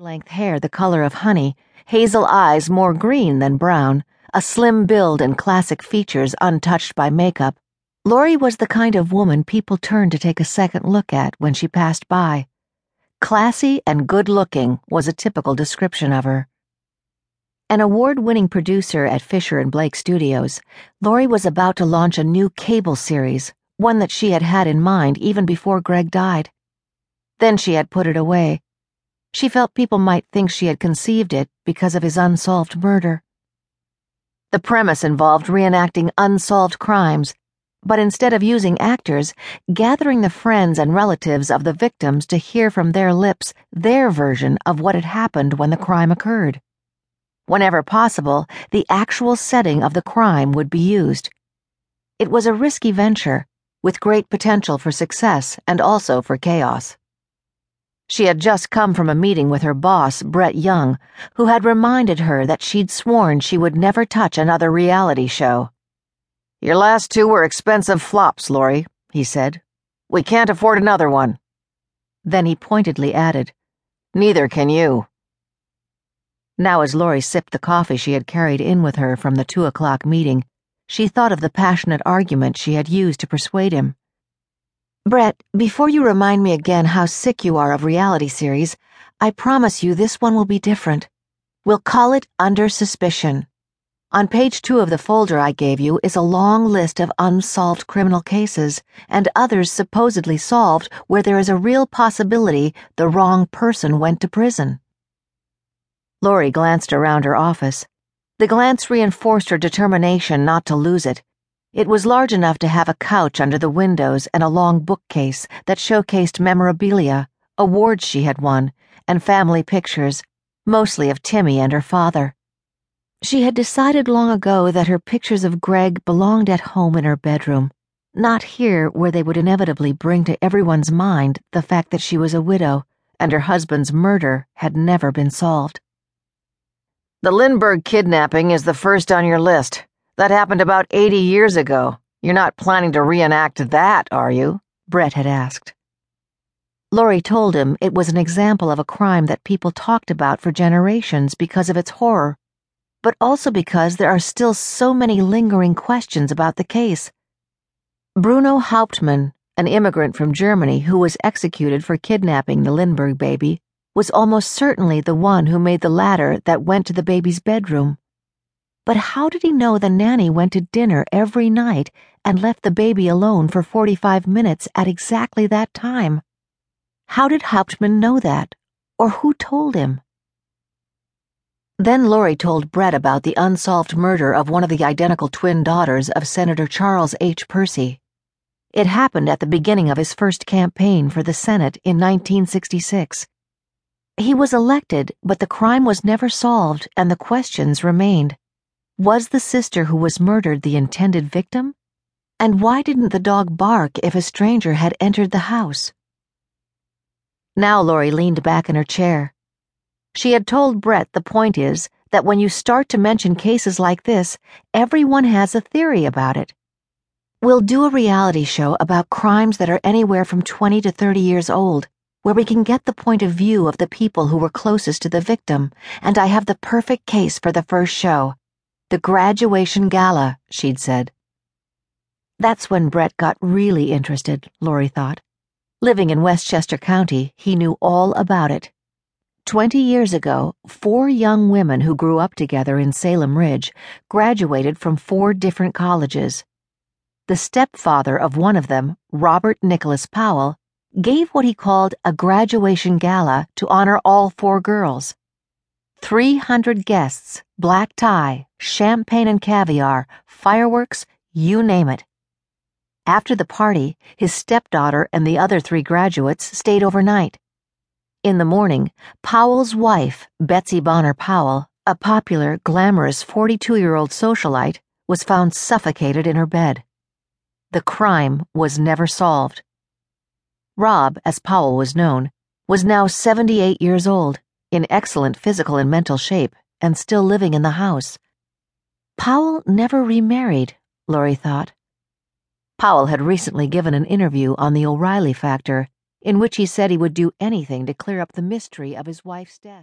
length hair the color of honey, hazel eyes more green than brown, a slim build and classic features untouched by makeup, Laurie was the kind of woman people turned to take a second look at when she passed by. Classy and good looking was a typical description of her. An award winning producer at Fisher and Blake Studios, Laurie was about to launch a new cable series, one that she had had in mind even before Greg died. Then she had put it away she felt people might think she had conceived it because of his unsolved murder. The premise involved reenacting unsolved crimes, but instead of using actors, gathering the friends and relatives of the victims to hear from their lips their version of what had happened when the crime occurred. Whenever possible, the actual setting of the crime would be used. It was a risky venture, with great potential for success and also for chaos. She had just come from a meeting with her boss, Brett Young, who had reminded her that she'd sworn she would never touch another reality show. Your last two were expensive flops, Laurie, he said. We can't afford another one. Then he pointedly added, Neither can you. Now, as Laurie sipped the coffee she had carried in with her from the two o'clock meeting, she thought of the passionate argument she had used to persuade him. Brett, before you remind me again how sick you are of reality series, I promise you this one will be different. We'll call it Under Suspicion. On page two of the folder I gave you is a long list of unsolved criminal cases and others supposedly solved where there is a real possibility the wrong person went to prison. Laurie glanced around her office. The glance reinforced her determination not to lose it. It was large enough to have a couch under the windows and a long bookcase that showcased memorabilia, awards she had won, and family pictures, mostly of Timmy and her father. She had decided long ago that her pictures of Greg belonged at home in her bedroom, not here where they would inevitably bring to everyone's mind the fact that she was a widow and her husband's murder had never been solved. The Lindbergh kidnapping is the first on your list, that happened about 80 years ago. You're not planning to reenact that, are you? Brett had asked. Laurie told him it was an example of a crime that people talked about for generations because of its horror, but also because there are still so many lingering questions about the case. Bruno Hauptmann, an immigrant from Germany who was executed for kidnapping the Lindbergh baby, was almost certainly the one who made the ladder that went to the baby's bedroom. But how did he know the nanny went to dinner every night and left the baby alone for 45 minutes at exactly that time? How did Hauptmann know that? Or who told him? Then Laurie told Brett about the unsolved murder of one of the identical twin daughters of Senator Charles H. Percy. It happened at the beginning of his first campaign for the Senate in 1966. He was elected, but the crime was never solved and the questions remained. Was the sister who was murdered the intended victim? And why didn't the dog bark if a stranger had entered the house? Now Laurie leaned back in her chair. She had told Brett the point is that when you start to mention cases like this, everyone has a theory about it. We'll do a reality show about crimes that are anywhere from 20 to 30 years old, where we can get the point of view of the people who were closest to the victim, and I have the perfect case for the first show. The graduation gala, she'd said. That's when Brett got really interested, Laurie thought. Living in Westchester County, he knew all about it. Twenty years ago, four young women who grew up together in Salem Ridge graduated from four different colleges. The stepfather of one of them, Robert Nicholas Powell, gave what he called a graduation gala to honor all four girls. 300 guests, black tie, champagne and caviar, fireworks, you name it. After the party, his stepdaughter and the other three graduates stayed overnight. In the morning, Powell's wife, Betsy Bonner Powell, a popular, glamorous 42 year old socialite, was found suffocated in her bed. The crime was never solved. Rob, as Powell was known, was now 78 years old in excellent physical and mental shape, and still living in the house. Powell never remarried, Laurie thought. Powell had recently given an interview on the O'Reilly factor, in which he said he would do anything to clear up the mystery of his wife's death.